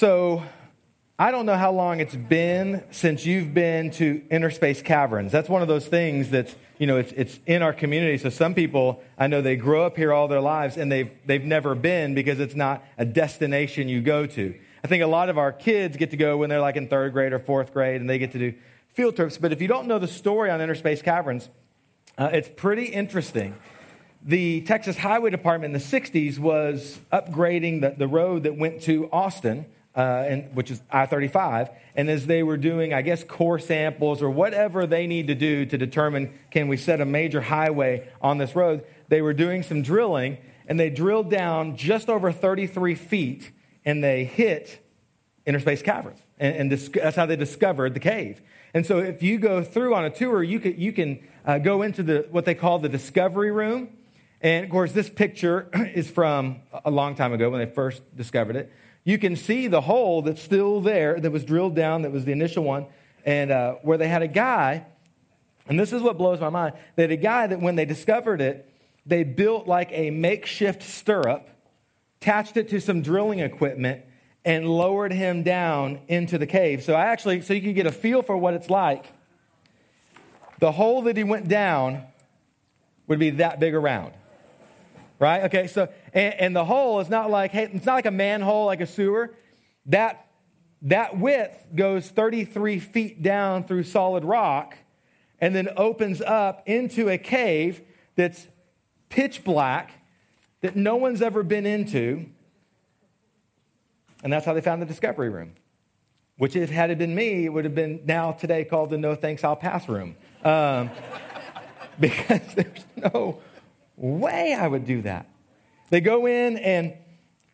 So, I don't know how long it's been since you've been to Inner Space Caverns. That's one of those things that's, you know, it's, it's in our community. So some people, I know they grow up here all their lives and they've, they've never been because it's not a destination you go to. I think a lot of our kids get to go when they're like in third grade or fourth grade and they get to do field trips. But if you don't know the story on Inner Space Caverns, uh, it's pretty interesting. The Texas Highway Department in the 60s was upgrading the, the road that went to Austin uh, and, which is I 35. And as they were doing, I guess, core samples or whatever they need to do to determine can we set a major highway on this road, they were doing some drilling and they drilled down just over 33 feet and they hit Inner Space Caverns. And, and dis- that's how they discovered the cave. And so if you go through on a tour, you can, you can uh, go into the, what they call the discovery room. And of course, this picture is from a long time ago when they first discovered it you can see the hole that's still there that was drilled down, that was the initial one, and uh, where they had a guy, and this is what blows my mind. They had a guy that when they discovered it, they built like a makeshift stirrup, attached it to some drilling equipment, and lowered him down into the cave. So I actually, so you can get a feel for what it's like. The hole that he went down would be that big around right? Okay, so, and, and, the hole is not like, hey, it's not like a manhole, like a sewer. That, that width goes 33 feet down through solid rock and then opens up into a cave that's pitch black that no one's ever been into. And that's how they found the discovery room, which if had it been me, it would have been now today called the no thanks, I'll pass room. Um, because there's no way I would do that. They go in and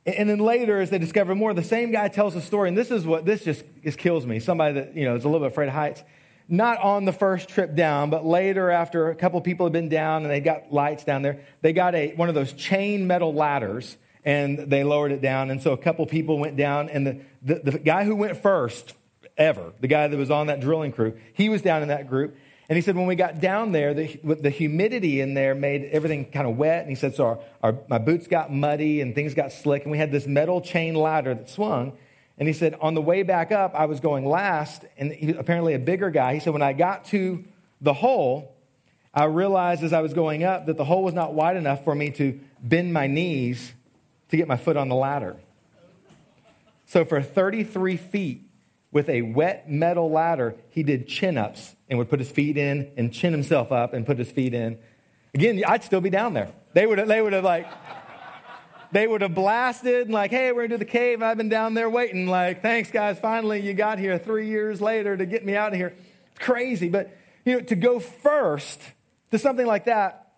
and then later, as they discover more, the same guy tells a story, and this is what this just, kills me. Somebody that you know is a little bit afraid of heights. Not on the first trip down, but later, after a couple people had been down and they got lights down there, they got a one of those chain metal ladders and they lowered it down. And so a couple people went down, and the, the, the guy who went first ever, the guy that was on that drilling crew, he was down in that group. And he said, when we got down there, the, the humidity in there made everything kind of wet. And he said, so our, our, my boots got muddy and things got slick. And we had this metal chain ladder that swung. And he said, on the way back up, I was going last, and he, apparently a bigger guy. He said, when I got to the hole, I realized as I was going up that the hole was not wide enough for me to bend my knees to get my foot on the ladder. So for 33 feet with a wet metal ladder, he did chin ups and would put his feet in and chin himself up and put his feet in. Again, I'd still be down there. They would have, they would have like, they would have blasted and like, hey, we're into the cave. I've been down there waiting. Like, thanks, guys. Finally, you got here three years later to get me out of here. It's crazy. But, you know, to go first to something like that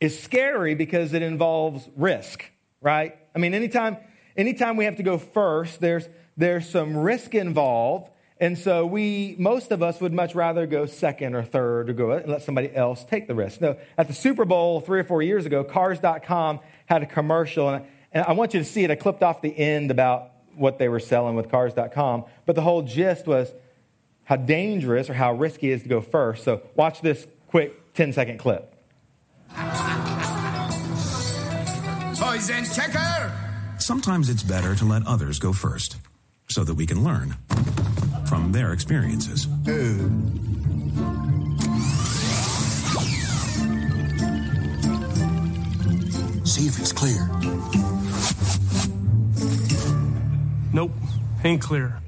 is scary because it involves risk, right? I mean, anytime, anytime we have to go first, there's, there's some risk involved. And so we, most of us would much rather go second or third or go and let somebody else take the risk. No, at the Super Bowl three or four years ago, Cars.com had a commercial, and I, and I want you to see it. I clipped off the end about what they were selling with Cars.com, but the whole gist was how dangerous or how risky it is to go first. So watch this quick 10 second clip. Poison checker! Sometimes it's better to let others go first so that we can learn from their experiences. See if it's clear. Nope, ain't clear.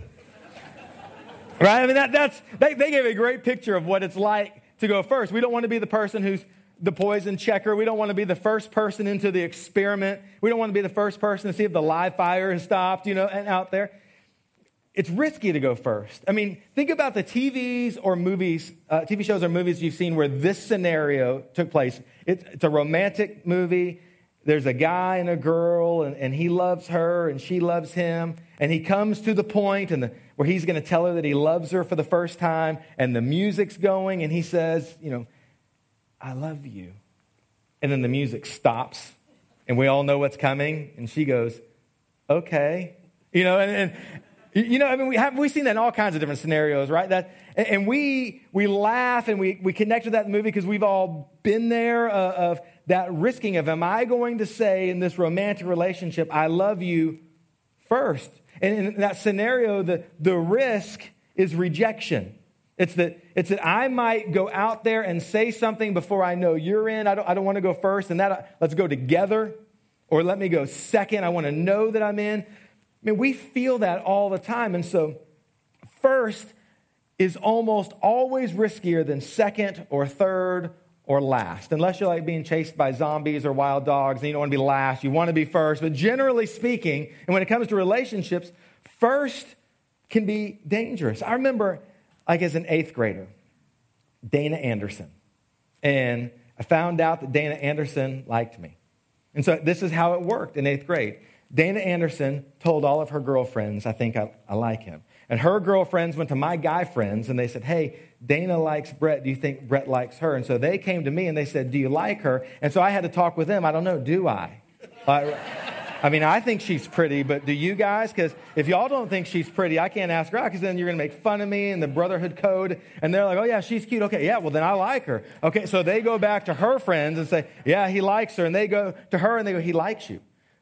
Right? I mean, that, that's, they, they gave a great picture of what it's like to go first. We don't want to be the person who's the poison checker. We don't want to be the first person into the experiment. We don't want to be the first person to see if the live fire has stopped, you know, and out there it's risky to go first. I mean, think about the TVs or movies, uh, TV shows or movies you've seen where this scenario took place. It's, it's a romantic movie. There's a guy and a girl, and, and he loves her, and she loves him. And he comes to the point and the, where he's going to tell her that he loves her for the first time, and the music's going, and he says, You know, I love you. And then the music stops, and we all know what's coming, and she goes, Okay. You know, and, and you know, I mean, we have we've seen that in all kinds of different scenarios, right? That and we we laugh and we we connect with that movie because we've all been there uh, of that risking of am I going to say in this romantic relationship I love you first? And in that scenario, the, the risk is rejection. It's that, it's that I might go out there and say something before I know you're in. I don't, I don't want to go first, and that let's go together. Or let me go second. I want to know that I'm in. I mean, we feel that all the time. And so, first is almost always riskier than second or third or last. Unless you're like being chased by zombies or wild dogs and you don't want to be last, you want to be first. But generally speaking, and when it comes to relationships, first can be dangerous. I remember, like as an eighth grader, Dana Anderson. And I found out that Dana Anderson liked me. And so this is how it worked in eighth grade. Dana Anderson told all of her girlfriends, I think I, I like him. And her girlfriends went to my guy friends and they said, Hey, Dana likes Brett. Do you think Brett likes her? And so they came to me and they said, Do you like her? And so I had to talk with them. I don't know, do I? Uh, I mean, I think she's pretty, but do you guys? Because if y'all don't think she's pretty, I can't ask her out because then you're going to make fun of me and the brotherhood code. And they're like, oh, yeah, she's cute. Okay, yeah, well, then I like her. Okay, so they go back to her friends and say, yeah, he likes her. And they go to her and they go, he likes you.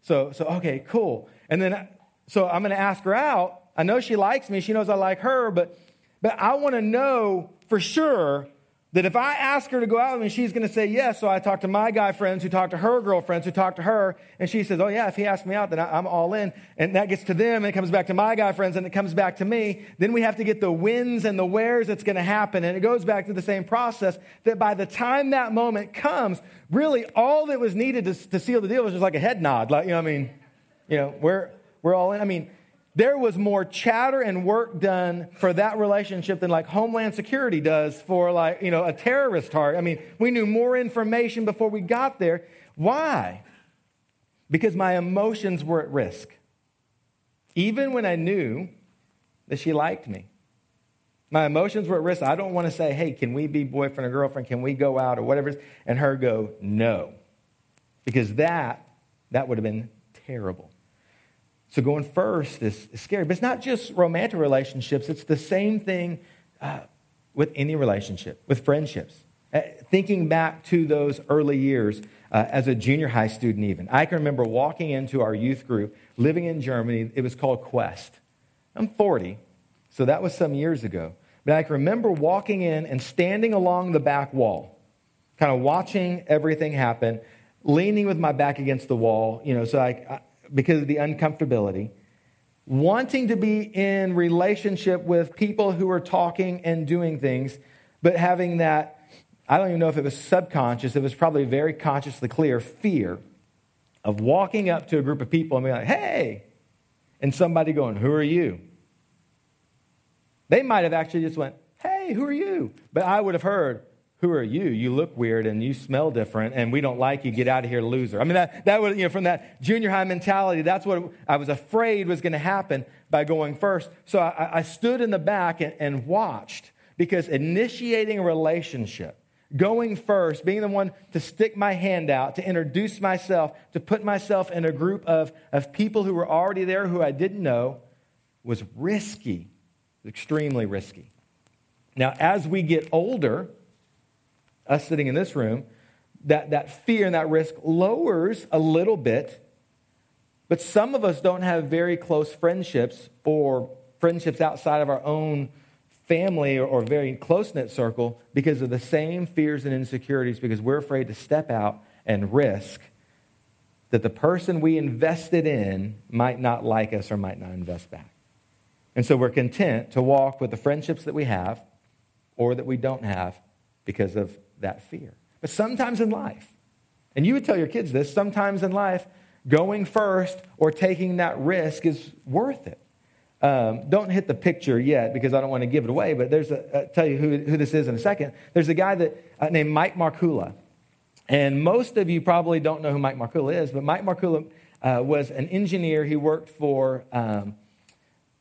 So, so okay, cool. And then, so I'm going to ask her out. I know she likes me. She knows I like her, but, but I want to know for sure that if I ask her to go out with me, she's going to say yes. So I talk to my guy friends who talk to her girlfriends who talk to her, and she says, Oh, yeah, if he asks me out, then I'm all in. And that gets to them, and it comes back to my guy friends, and it comes back to me. Then we have to get the wins and the wheres that's going to happen. And it goes back to the same process that by the time that moment comes, really all that was needed to, to seal the deal was just like a head nod. Like, you know, I mean, you know, we're, we're all in. I mean, there was more chatter and work done for that relationship than like Homeland Security does for like, you know, a terrorist target. I mean, we knew more information before we got there. Why? Because my emotions were at risk. Even when I knew that she liked me. My emotions were at risk. I don't want to say, hey, can we be boyfriend or girlfriend? Can we go out or whatever? And her go, no. Because that, that would have been terrible. So going first is, is scary. But it's not just romantic relationships, it's the same thing uh, with any relationship, with friendships. Uh, thinking back to those early years uh, as a junior high student, even, I can remember walking into our youth group living in Germany. It was called Quest. I'm 40, so that was some years ago. But I can remember walking in and standing along the back wall, kind of watching everything happen, leaning with my back against the wall, you know, so I, because of the uncomfortability, wanting to be in relationship with people who are talking and doing things, but having that, I don't even know if it was subconscious, it was probably very consciously clear fear of walking up to a group of people and being like, hey, and somebody going, who are you? They might have actually just went, hey, who are you? But I would have heard, who are you? You look weird and you smell different and we don't like you. Get out of here, loser. I mean, that, that was, you know, from that junior high mentality, that's what I was afraid was going to happen by going first. So I, I stood in the back and, and watched because initiating a relationship, going first, being the one to stick my hand out, to introduce myself, to put myself in a group of, of people who were already there who I didn't know was risky, extremely risky. Now, as we get older, us sitting in this room, that, that fear and that risk lowers a little bit. But some of us don't have very close friendships or friendships outside of our own family or, or very close knit circle because of the same fears and insecurities, because we're afraid to step out and risk that the person we invested in might not like us or might not invest back. And so we're content to walk with the friendships that we have or that we don't have because of that fear. But sometimes in life, and you would tell your kids this, sometimes in life, going first or taking that risk is worth it. Um, don't hit the picture yet because I don't want to give it away, but there's a, I'll tell you who, who this is in a second. There's a guy that, uh, named Mike Markkula. And most of you probably don't know who Mike Markkula is, but Mike Markkula uh, was an engineer. He worked for um,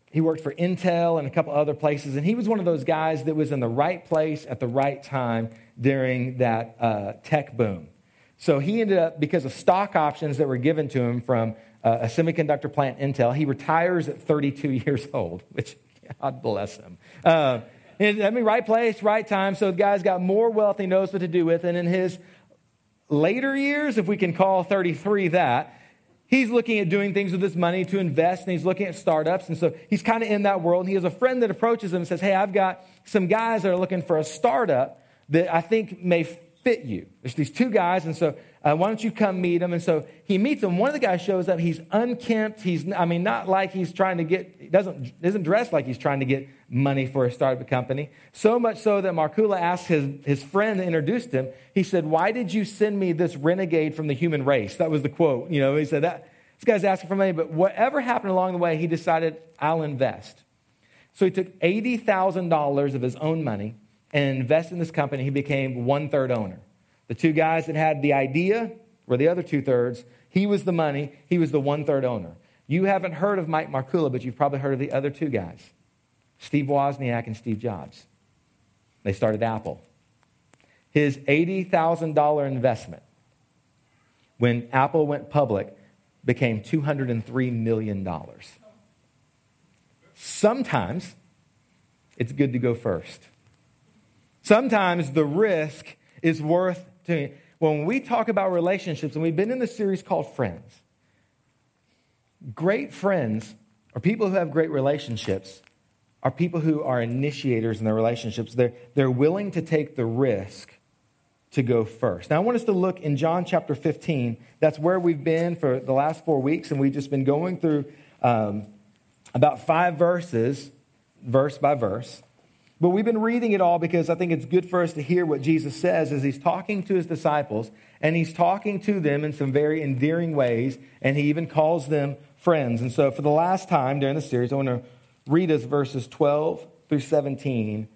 he worked for Intel and a couple other places, and he was one of those guys that was in the right place at the right time during that uh, tech boom. So he ended up, because of stock options that were given to him from uh, a semiconductor plant, Intel, he retires at 32 years old, which God bless him. Uh, and, I mean, right place, right time. So the guy's got more wealth he knows what to do with. And in his later years, if we can call 33 that, he's looking at doing things with his money to invest and he's looking at startups. And so he's kind of in that world. And he has a friend that approaches him and says, Hey, I've got some guys that are looking for a startup that I think may fit you. There's these two guys. And so uh, why don't you come meet them? And so he meets them. One of the guys shows up. He's unkempt. He's, I mean, not like he's trying to get, he doesn't, isn't dressed like he's trying to get money for a startup company. So much so that Markkula asked his, his friend that introduced him, he said, Why did you send me this renegade from the human race? That was the quote. You know, he said that this guy's asking for money, but whatever happened along the way, he decided, I'll invest. So he took $80,000 of his own money and in this company. He became one third owner. The two guys that had the idea were the other two thirds. He was the money, he was the one third owner. You haven't heard of Mike Markkula, but you've probably heard of the other two guys Steve Wozniak and Steve Jobs. They started Apple. His $80,000 investment, when Apple went public, became $203 million. Sometimes it's good to go first. Sometimes the risk is worth doing. When we talk about relationships, and we've been in the series called Friends, great friends or people who have great relationships are people who are initiators in their relationships. They're, they're willing to take the risk to go first. Now, I want us to look in John chapter 15. That's where we've been for the last four weeks, and we've just been going through um, about five verses, verse by verse. But we've been reading it all because I think it's good for us to hear what Jesus says as he's talking to his disciples, and he's talking to them in some very endearing ways, and he even calls them friends. And so, for the last time during the series, I want to read us verses 12 through 17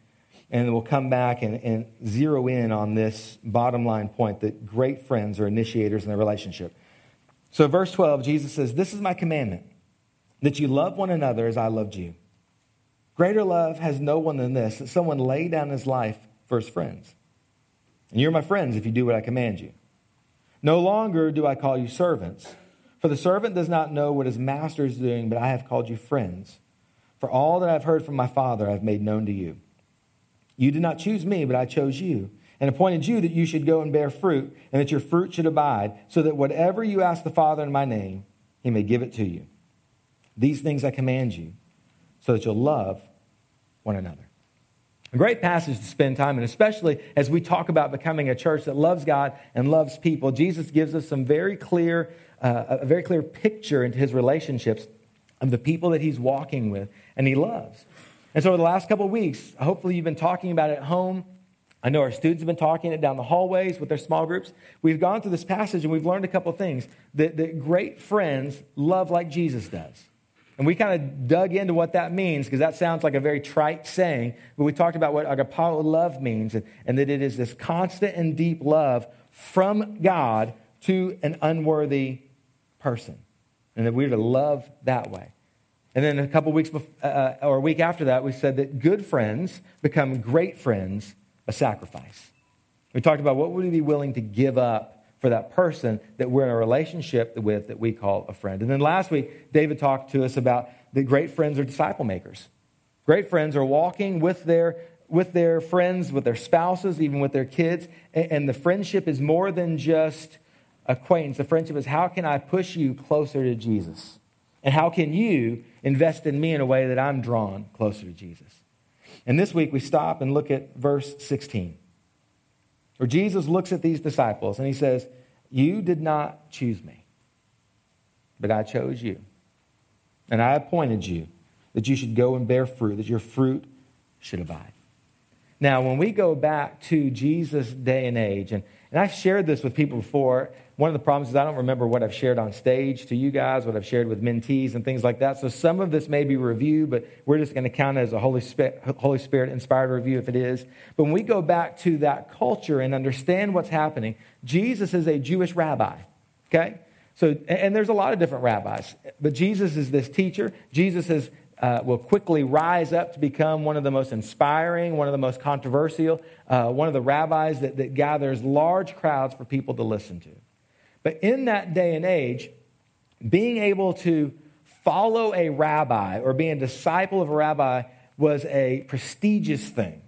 and we'll come back and, and zero in on this bottom line point that great friends are initiators in their relationship. So, verse 12, Jesus says, This is my commandment, that you love one another as I loved you. Greater love has no one than this, that someone lay down his life for his friends. And you're my friends if you do what I command you. No longer do I call you servants, for the servant does not know what his master is doing, but I have called you friends. For all that I've heard from my Father, I've made known to you. You did not choose me, but I chose you and appointed you that you should go and bear fruit and that your fruit should abide, so that whatever you ask the Father in my name, he may give it to you. These things I command you, so that you'll love one another. A great passage to spend time in, especially as we talk about becoming a church that loves God and loves people. Jesus gives us some very clear, uh, a very clear picture into his relationships of the people that he's walking with and he loves. And so, over the last couple of weeks, hopefully you've been talking about it at home. I know our students have been talking it down the hallways with their small groups. We've gone through this passage and we've learned a couple things that, that great friends love like Jesus does. And we kind of dug into what that means because that sounds like a very trite saying, but we talked about what agapao love means and, and that it is this constant and deep love from God to an unworthy person. And that we're to love that way. And then a couple weeks before, uh, uh, or a week after that, we said that good friends become great friends, a sacrifice. We talked about what would we be willing to give up for that person that we're in a relationship with that we call a friend. And then last week, David talked to us about that great friends are disciple makers. Great friends are walking with their, with their friends, with their spouses, even with their kids. And, and the friendship is more than just acquaintance. The friendship is how can I push you closer to Jesus? And how can you invest in me in a way that I'm drawn closer to Jesus? And this week we stop and look at verse 16, where Jesus looks at these disciples and he says, You did not choose me, but I chose you. And I appointed you that you should go and bear fruit, that your fruit should abide. Now, when we go back to Jesus' day and age, and, and I've shared this with people before, one of the problems is I don't remember what I've shared on stage to you guys, what I've shared with mentees and things like that. So some of this may be review, but we're just going to count it as a Holy Spirit, Holy Spirit inspired review if it is. But when we go back to that culture and understand what's happening, Jesus is a Jewish rabbi, okay? So, and there's a lot of different rabbis, but Jesus is this teacher. Jesus is uh, will quickly rise up to become one of the most inspiring, one of the most controversial, uh, one of the rabbis that, that gathers large crowds for people to listen to. But in that day and age, being able to follow a rabbi or being a disciple of a rabbi was a prestigious thing.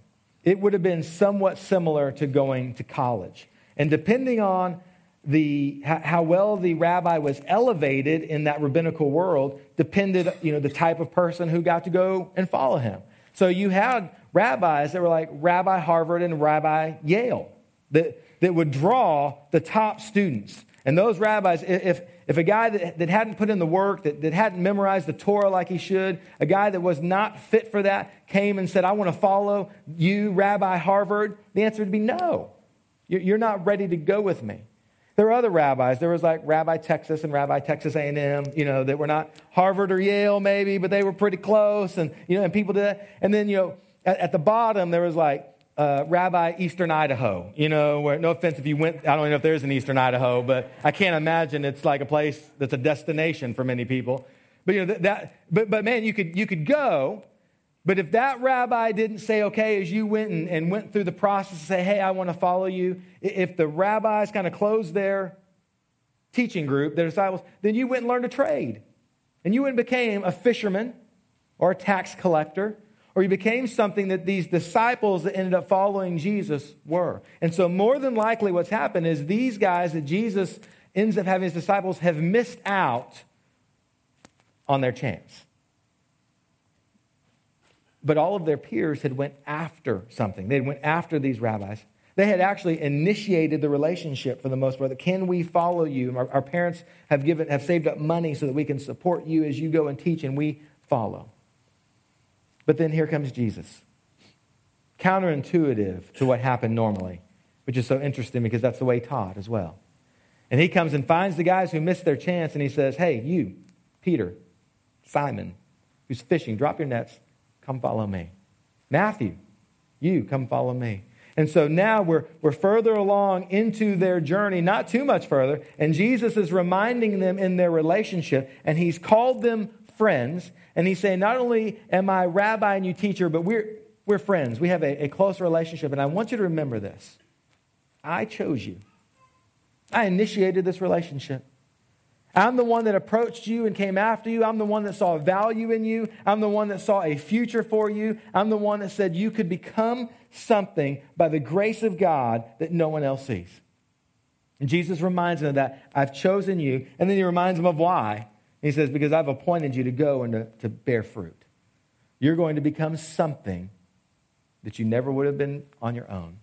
It would have been somewhat similar to going to college. And depending on the, how well the rabbi was elevated in that rabbinical world depended, you know, the type of person who got to go and follow him. So you had rabbis that were like Rabbi Harvard and Rabbi Yale that, that would draw the top students. And those rabbis, if, if a guy that, that hadn't put in the work, that, that hadn't memorized the Torah like he should, a guy that was not fit for that came and said, I want to follow you, Rabbi Harvard, the answer would be no. You're not ready to go with me. There were other rabbis. There was like Rabbi Texas and Rabbi Texas A&M, you know, that were not Harvard or Yale maybe, but they were pretty close. And, you know, and people did that. And then, you know, at, at the bottom, there was like uh, Rabbi Eastern Idaho, you know, where, no offense if you went, I don't even know if there's an Eastern Idaho, but I can't imagine it's like a place that's a destination for many people. But, you know, that, but, but man, you could, you could go, but if that rabbi didn't say, okay, as you went and, and went through the process to say, hey, I want to follow you, if the rabbis kind of closed their teaching group, their disciples, then you went and learned a trade. And you went and became a fisherman or a tax collector or you became something that these disciples that ended up following Jesus were. And so, more than likely, what's happened is these guys that Jesus ends up having his disciples have missed out on their chance. But all of their peers had went after something. They went after these rabbis. They had actually initiated the relationship for the most part. Can we follow you? Our, our parents have given, have saved up money so that we can support you as you go and teach, and we follow. But then here comes Jesus. Counterintuitive to what happened normally, which is so interesting because that's the way he taught as well. And he comes and finds the guys who missed their chance and he says, Hey, you, Peter, Simon, who's fishing, drop your nets, come follow me. Matthew, you, come follow me. And so now we're, we're further along into their journey, not too much further, and Jesus is reminding them in their relationship, and he's called them friends. And he's saying, Not only am I rabbi and you teacher, but we're, we're friends. We have a, a close relationship. And I want you to remember this I chose you, I initiated this relationship. I'm the one that approached you and came after you. I'm the one that saw value in you. I'm the one that saw a future for you. I'm the one that said you could become something by the grace of God that no one else sees. And Jesus reminds him of that. I've chosen you. And then he reminds him of why. He says, Because I've appointed you to go and to, to bear fruit. You're going to become something that you never would have been on your own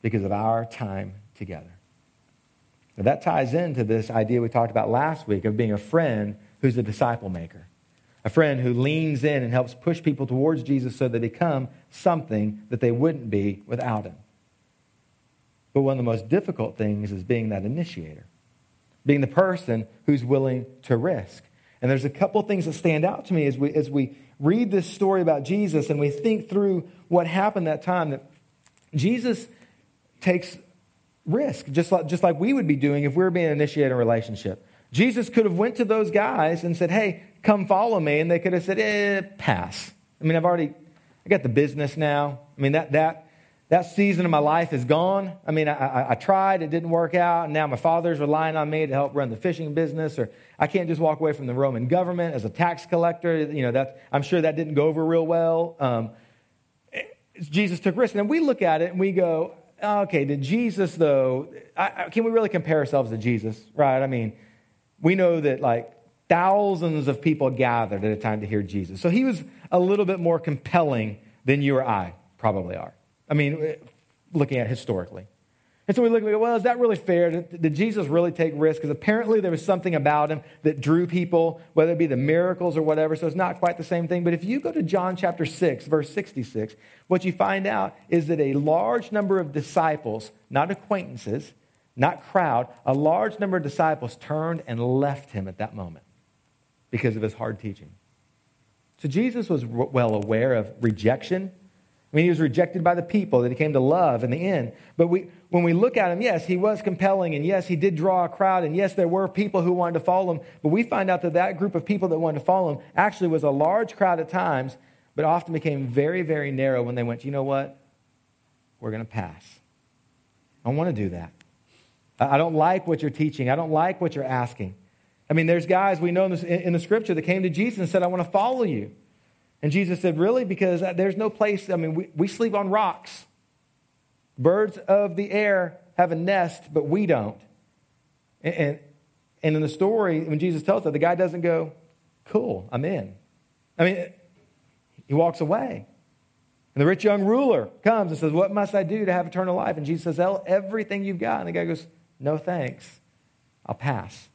because of our time together. Now, that ties into this idea we talked about last week of being a friend who's a disciple maker, a friend who leans in and helps push people towards Jesus so they become something that they wouldn't be without him. But one of the most difficult things is being that initiator, being the person who's willing to risk. And there's a couple things that stand out to me as we, as we read this story about Jesus and we think through what happened that time that Jesus takes risk, just like, just like we would be doing if we were being initiated in a relationship. Jesus could have went to those guys and said, hey, come follow me. And they could have said, eh, pass. I mean, I've already, I got the business now. I mean, that, that, that season of my life is gone. I mean, I, I, I, tried, it didn't work out, and now my father's relying on me to help run the fishing business, or I can't just walk away from the Roman government as a tax collector. You know, that, I'm sure that didn't go over real well. Um, Jesus took risks. And we look at it and we go, okay, did Jesus, though, I, can we really compare ourselves to Jesus, right? I mean, we know that like thousands of people gathered at a time to hear Jesus. So he was a little bit more compelling than you or I probably are. I mean, eh, looking at historically. And so we look and we go, well, is that really fair? Did, did Jesus really take risks? Because apparently there was something about him that drew people, whether it be the miracles or whatever. So it's not quite the same thing. But if you go to John chapter 6, verse 66, what you find out is that a large number of disciples, not acquaintances, not crowd, a large number of disciples turned and left him at that moment because of his hard teaching. So Jesus was well aware of rejection I mean, he was rejected by the people that he came to love in the end. But we, when we look at him, yes, he was compelling, and yes, he did draw a crowd, and yes, there were people who wanted to follow him. But we find out that that group of people that wanted to follow him actually was a large crowd at times, but often became very, very narrow when they went, you know what? We're going to pass. I don't want to do that. I don't like what you're teaching. I don't like what you're asking. I mean, there's guys we know in the, in the scripture that came to Jesus and said, I want to follow you. And Jesus said, Really? Because uh, there's no place, I mean, we, we sleep on rocks. Birds of the air have a nest, but we don't. And, and, and in the story, when Jesus tells that, the guy doesn't go, Cool, I'm in. I mean, he walks away. And the rich young ruler comes and says, What must I do to have eternal life? And Jesus says, Everything you've got. And the guy goes, No thanks. I'll pass.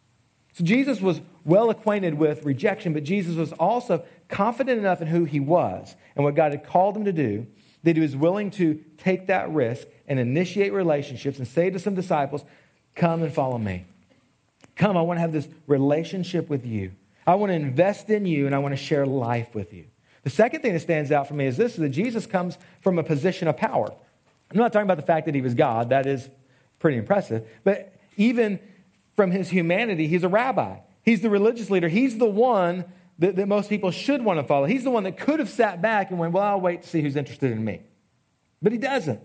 So Jesus was well acquainted with rejection, but Jesus was also confident enough in who he was and what God had called him to do that he was willing to take that risk and initiate relationships and say to some disciples, Come and follow me. Come, I want to have this relationship with you. I want to invest in you and I want to share life with you. The second thing that stands out for me is this is that Jesus comes from a position of power. I'm not talking about the fact that he was God, that is pretty impressive, but even from his humanity, he's a rabbi. He's the religious leader. He's the one that, that most people should want to follow. He's the one that could have sat back and went, Well, I'll wait to see who's interested in me. But he doesn't.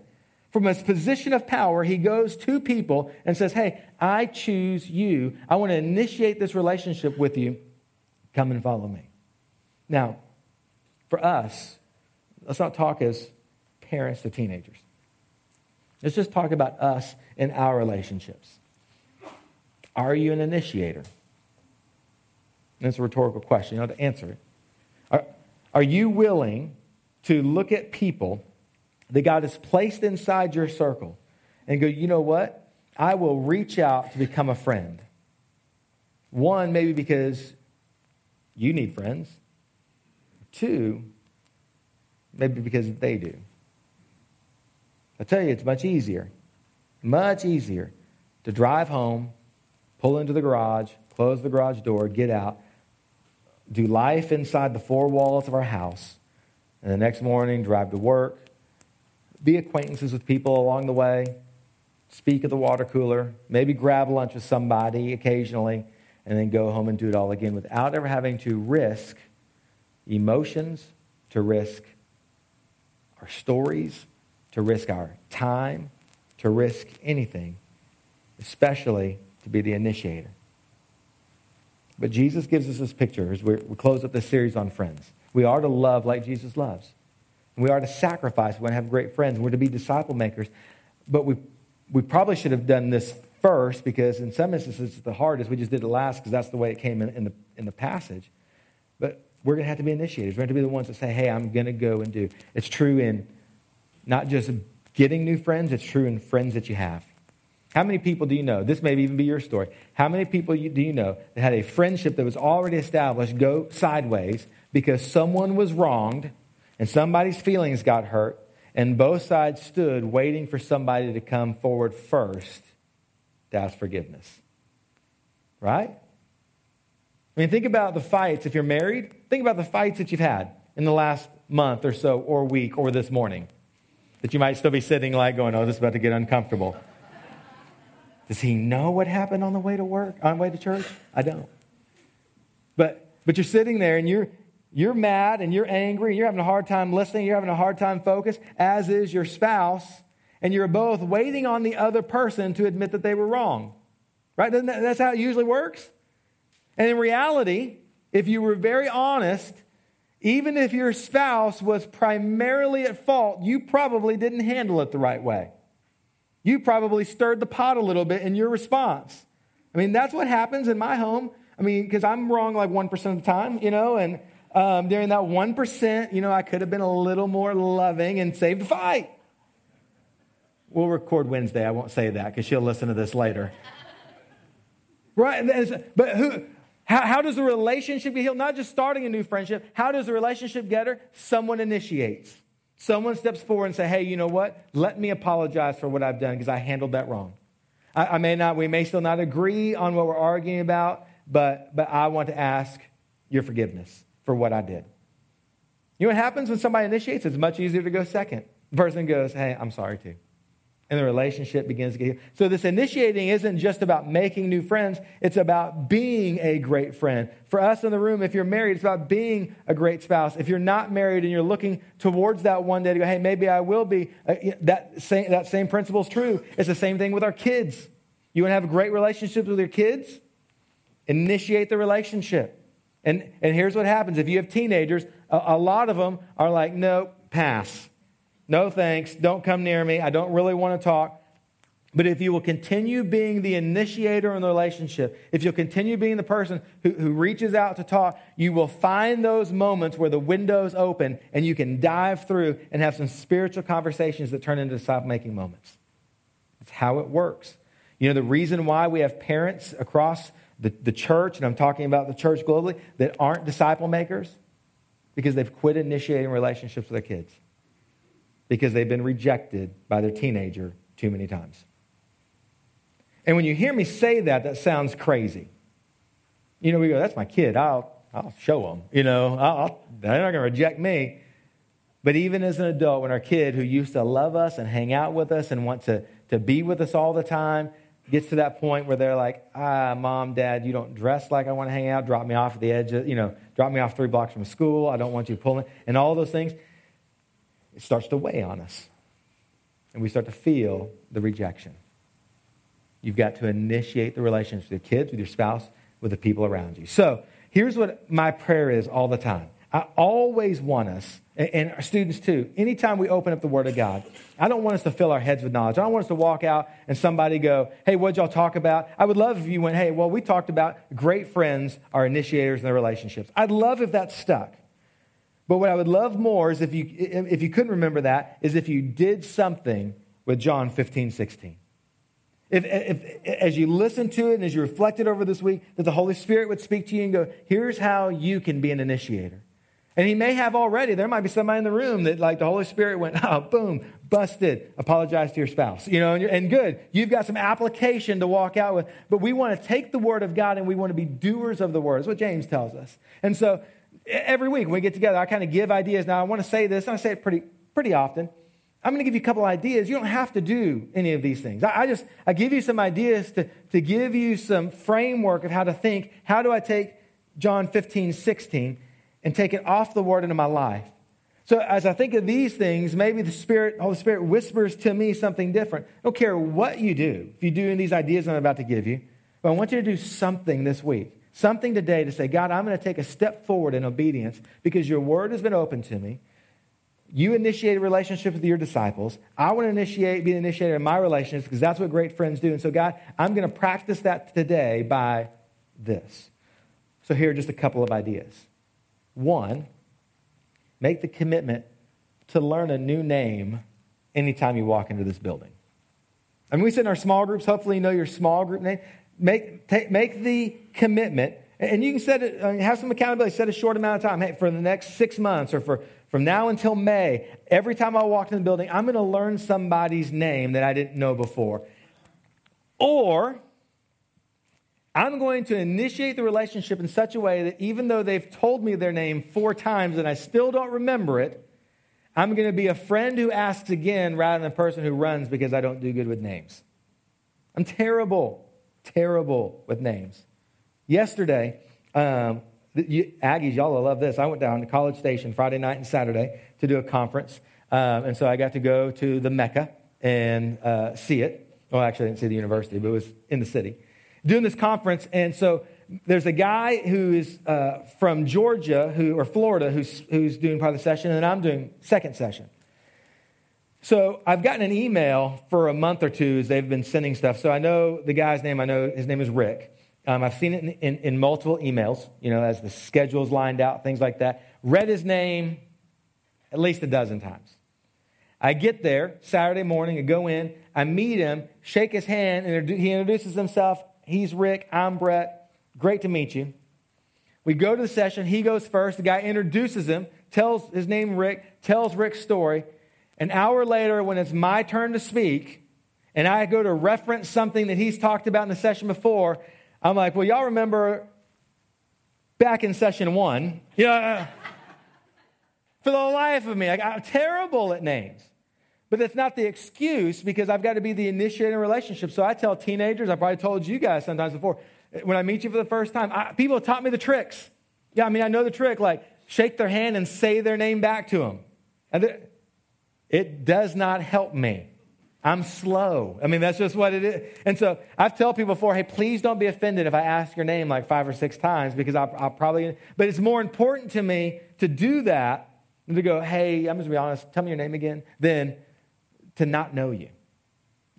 From his position of power, he goes to people and says, Hey, I choose you. I want to initiate this relationship with you. Come and follow me. Now, for us, let's not talk as parents to teenagers. Let's just talk about us and our relationships. Are you an initiator? That's a rhetorical question. You know to answer it. Are, are you willing to look at people that God has placed inside your circle and go, you know what? I will reach out to become a friend. One, maybe because you need friends. Two, maybe because they do. I tell you, it's much easier, much easier to drive home, pull into the garage, close the garage door, get out, do life inside the four walls of our house, and the next morning drive to work, be acquaintances with people along the way, speak at the water cooler, maybe grab lunch with somebody occasionally, and then go home and do it all again without ever having to risk emotions, to risk our stories, to risk our time, to risk anything, especially to be the initiator. But Jesus gives us this picture as we close up this series on friends. We are to love like Jesus loves. We are to sacrifice. We want to have great friends. We're to be disciple makers. But we, we probably should have done this first because in some instances it's the hardest. We just did it last because that's the way it came in, in, the, in the passage. But we're going to have to be initiators. We're going to be the ones that say, hey, I'm going to go and do. It's true in not just getting new friends, it's true in friends that you have. How many people do you know? This may even be your story. How many people do you know that had a friendship that was already established go sideways because someone was wronged and somebody's feelings got hurt and both sides stood waiting for somebody to come forward first to ask forgiveness? Right? I mean, think about the fights. If you're married, think about the fights that you've had in the last month or so, or week, or this morning. That you might still be sitting like going, oh, this is about to get uncomfortable. Does he know what happened on the way to work, on the way to church? I don't. But, but you're sitting there and you're, you're mad and you're angry and you're having a hard time listening, you're having a hard time focus, as is your spouse, and you're both waiting on the other person to admit that they were wrong. Right? That, that's how it usually works. And in reality, if you were very honest, even if your spouse was primarily at fault, you probably didn't handle it the right way you probably stirred the pot a little bit in your response. I mean, that's what happens in my home. I mean, because I'm wrong like 1% of the time, you know, and um, during that 1%, you know, I could have been a little more loving and saved the fight. We'll record Wednesday. I won't say that because she'll listen to this later. right? But who, how, how does the relationship get healed? Not just starting a new friendship. How does the relationship get her? Someone initiates. Someone steps forward and say, hey, you know what? Let me apologize for what I've done because I handled that wrong. I, I, may not, we may still not agree on what we're arguing about, but, but I want to ask your forgiveness for what I did. You know what happens when somebody initiates? It's much easier to go second. The person goes, hey, I'm sorry too and the relationship begins to get so this initiating isn't just about making new friends. It's about being a great friend. For us in the room if you're married it's about being a great spouse. If you're not married and you're looking towards that one day to go hey maybe i will be uh, that same that same principle is true. It's the same thing with our kids. You want to have great relationships with your kids? Initiate the relationship. And and here's what happens. If you have teenagers a, a lot of them are like no pass no thanks. Don't come near me. I don't really want to talk. But if you will continue being the initiator in the relationship, if you'll continue being the person who, who reaches out to talk, you will find those moments where the windows open and you can dive through and have some spiritual conversations that turn into disciple making moments. It's how it works. You know, the reason why we have parents across the, the church, and I'm talking about the church globally, that aren't disciple makers, because they've quit initiating relationships with their kids, because they've been rejected by their teenager too many times. And when you hear me say that, that sounds crazy. You know, we go, that's my kid. I'll, I'll show them. You know, I'll, they're not going to reject me. But even as an adult, when our kid who used to love us and hang out with us and want to, to be with us all the time gets to that point where they're like, ah, mom, dad, you don't dress like I want to hang out. Drop me off at the edge, of, you know, drop me off three blocks from school. I don't want you pulling. And all those things, it starts to weigh on us. And we start to feel the rejection. You've got to initiate the relationship with your kids, with your spouse, with the people around you. So here's what my prayer is all the time. I always want us, and our students too, anytime we open up the Word of God, I don't want us to fill our heads with knowledge. I don't want us to walk out and somebody go, hey, what'd y'all talk about? I would love if you went, hey, well, we talked about great friends are initiators in their relationships. I'd love if that stuck. But what I would love more is if you, if you couldn't remember that, is if you did something with John 15, 16. If, if, as you listen to it and as you reflected over this week, that the Holy Spirit would speak to you and go, here's how you can be an initiator. And he may have already. There might be somebody in the room that, like, the Holy Spirit went, oh, boom, busted. Apologize to your spouse. You know, and, and good. You've got some application to walk out with. But we want to take the Word of God and we want to be doers of the Word. That's what James tells us. And so every week when we get together, I kind of give ideas. Now, I want to say this, and I say it pretty, pretty often. I'm going to give you a couple ideas. You don't have to do any of these things. I, I, just, I give you some ideas to, to give you some framework of how to think. How do I take John 15, 16 and take it off the word into my life? So as I think of these things, maybe the Spirit, Holy Spirit whispers to me something different. I don't care what you do, if you do any these ideas I'm about to give you, but I want you to do something this week. Something today to say, God, I'm going to take a step forward in obedience because your word has been open to me. You initiate a relationship with your disciples. I want to initiate, be initiated in my relationships because that's what great friends do. And so, God, I'm going to practice that today by this. So, here are just a couple of ideas. One, make the commitment to learn a new name anytime you walk into this building. I mean, we sit in our small groups. Hopefully, you know your small group name. Make, take, make the commitment, and you can set it, uh, have some accountability. Set a short amount of time hey, for the next six months or for from now until May, every time I walk in the building, I'm going to learn somebody's name that I didn't know before. Or I'm going to initiate the relationship in such a way that even though they've told me their name four times and I still don't remember it, I'm going to be a friend who asks again rather than a person who runs because I don't do good with names. I'm terrible, terrible with names. Yesterday, um, you, Aggies, y'all will love this. I went down to College Station Friday night and Saturday to do a conference. Um, and so I got to go to the Mecca and uh, see it. Well, actually, I didn't see the university, but it was in the city. Doing this conference. And so there's a guy who is uh, from Georgia who, or Florida who's, who's doing part of the session, and I'm doing second session. So I've gotten an email for a month or two as they've been sending stuff. So I know the guy's name. I know his name is Rick. Um, I've seen it in, in, in, multiple emails, you know, as the schedule's lined out, things like that. Read his name at least a dozen times. I get there Saturday morning, I go in, I meet him, shake his hand, and he introduces himself. He's Rick, I'm Brett. Great to meet you. We go to the session, he goes first. The guy introduces him, tells his name Rick, tells Rick's story. An hour later, when it's my turn to speak, and I go to reference something that he's talked about in the session before, I'm like, well, y'all remember back in session one? Yeah. Uh, for the life of me, like, I'm terrible at names. But that's not the excuse because I've got to be the initiator in relationship. So I tell teenagers, I probably told you guys sometimes before, when I meet you for the first time, I, people have taught me the tricks. Yeah, I mean, I know the trick, like shake their hand and say their name back to them. And it does not help me. I'm slow. I mean, that's just what it is. And so I've told people before, hey, please don't be offended if I ask your name like five or six times because I'll, I'll probably, but it's more important to me to do that than to go, hey, I'm just going to be honest, tell me your name again, than to not know you.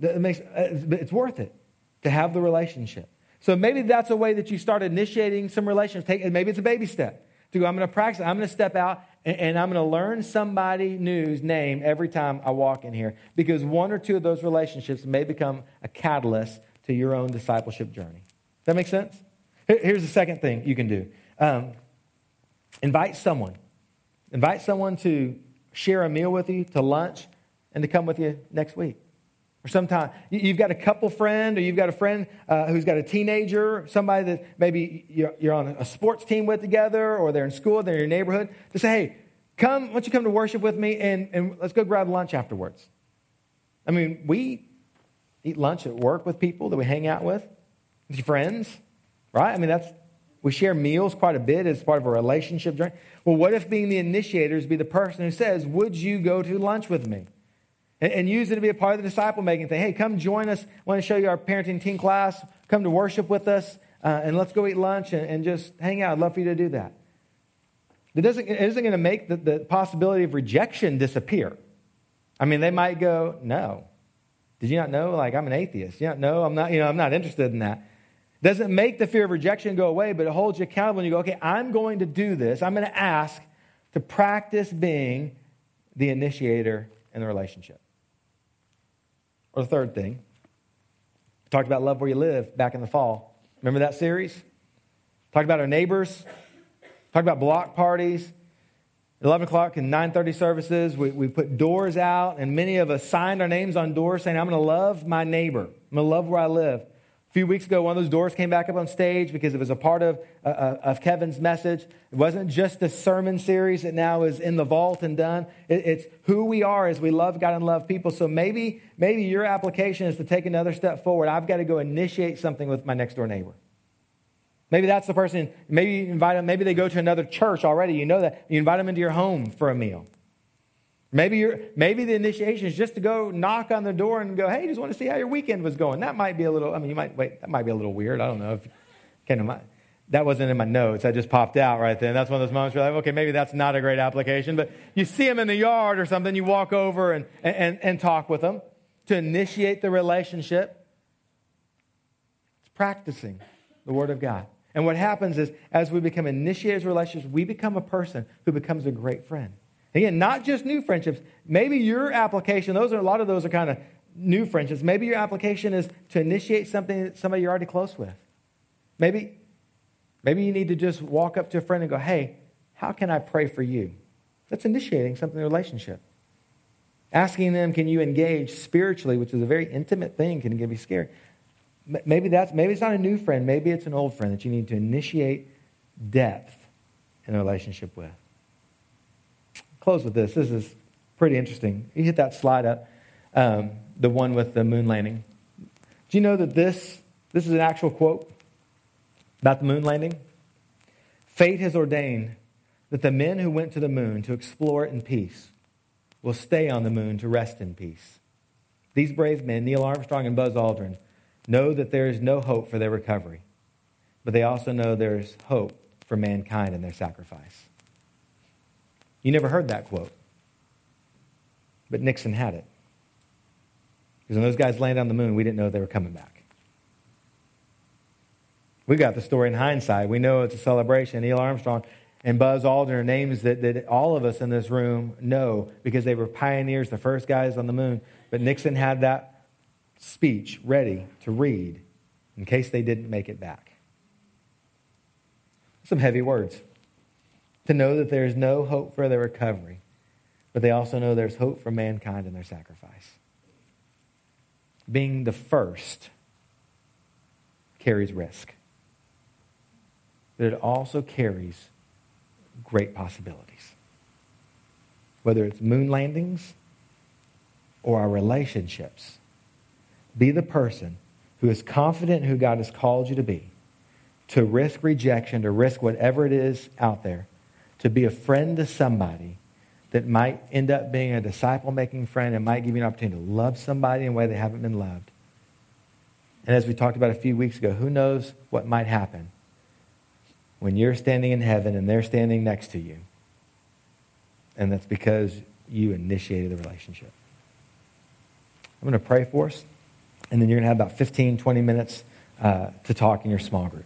It makes, uh, it's worth it to have the relationship. So maybe that's a way that you start initiating some relations. Take, maybe it's a baby step to go, I'm going to practice, I'm going to step out and, and I'm going to learn somebody new's name every time I walk in here because one or two of those relationships may become a catalyst to your own discipleship journey. Does that make sense? Here's the second thing you can do um, invite someone. Invite someone to share a meal with you, to lunch, and to come with you next week. Or sometime you've got a couple friend, or you've got a friend uh, who's got a teenager, somebody that maybe you're, you're, on a sports team with together, or they're in school, they're in your neighborhood. To say, hey, come, why don't you come to worship with me, and, and let's go grab lunch afterwards. I mean, we eat lunch at work with people that we hang out with, with your friends, right? I mean, that's we share meals quite a bit as part of a relationship journey. Well, what if being the initiators be the person who says, Would you go to lunch with me? And, and use it to be a part of the disciple making thing. Hey, come join us. I want to show you our parenting team class. Come to worship with us, uh, and let's go eat lunch and, and, just hang out. I'd love for you to do that. It, doesn't, it isn't going to make the, the possibility of rejection disappear. I mean, they might go, no. Did you not know? Like, I'm an atheist. You not know? I'm not, you know, I'm not interested in that. Doesn't make the fear of rejection go away, but it holds you accountable and you go, okay, I'm going to do this. I'm going to ask to practice being the initiator in the relationship. Or the third thing, talked about love where you live back in the fall. Remember that series? Talked about our neighbors. Talked about block parties. 11 o'clock and 9.30 services, we, we put doors out, and many of us signed our names on doors saying, I'm going to love my neighbor. I'm going to love where I live few weeks ago, one of those doors came back up on stage because it was a part of, uh, uh, of Kevin's message. It wasn't just a sermon series that now is in the vault and done. It, it's who we are as we love God and love people. So maybe, maybe your application is to take another step forward. I've got to go initiate something with my next door neighbor. Maybe that's the person, maybe you invite them, maybe they go to another church already. You know that. You invite them into your home for a meal. Maybe, you're, maybe the initiation is just to go knock on the door and go, hey, just want to see how your weekend was going. That might be a little, I mean, you might, wait, that might be a little weird. I don't know if, can, that wasn't in my notes. I just popped out right then. That's one of those moments where like, okay, maybe that's not a great application. But you see them in the yard or something, you walk over and, and, and talk with them to initiate the relationship. It's practicing the Word of God. And what happens is, as we become initiators of relationships, we become a person who becomes a great friend. Again, not just new friendships. Maybe your application, those are a lot of those are kind of new friendships. Maybe your application is to initiate something that somebody you're already close with. Maybe, maybe you need to just walk up to a friend and go, hey, how can I pray for you? That's initiating something in a relationship. Asking them, can you engage spiritually, which is a very intimate thing, can be scary. Maybe that's maybe it's not a new friend, maybe it's an old friend that you need to initiate depth in a relationship with close with this. This is pretty interesting. You hit that slide up, um, the one with the moon landing. Do you know that this, this is an actual quote about the moon landing? Fate has ordained that the men who went to the moon to explore it in peace will stay on the moon to rest in peace. These brave men, Neil Armstrong and Buzz Aldrin, know that there is no hope for their recovery, but they also know there is hope for mankind in their sacrifice. You never heard that quote. But Nixon had it. Because when those guys landed on the moon, we didn't know they were coming back. We got the story in hindsight. We know it's a celebration. Neil Armstrong and Buzz Aldrin are names that, that all of us in this room know because they were pioneers, the first guys on the moon. But Nixon had that speech ready to read in case they didn't make it back. Some heavy words to know that there is no hope for their recovery, but they also know there's hope for mankind in their sacrifice. Being the first carries risk, but it also carries great possibilities. Whether it's moon landings or our relationships, be the person who is confident who God has called you to be, to risk rejection, to risk whatever it is out there to be a friend to somebody that might end up being a disciple making friend and might give you an opportunity to love somebody in a way they haven't been loved. And as we talked about a few weeks ago, who knows what might happen when you're standing in heaven and they're standing next to you. And that's because you initiated the relationship. I'm going to pray for us. And then you're going to have about 15, 20 minutes uh, to talk in your small group.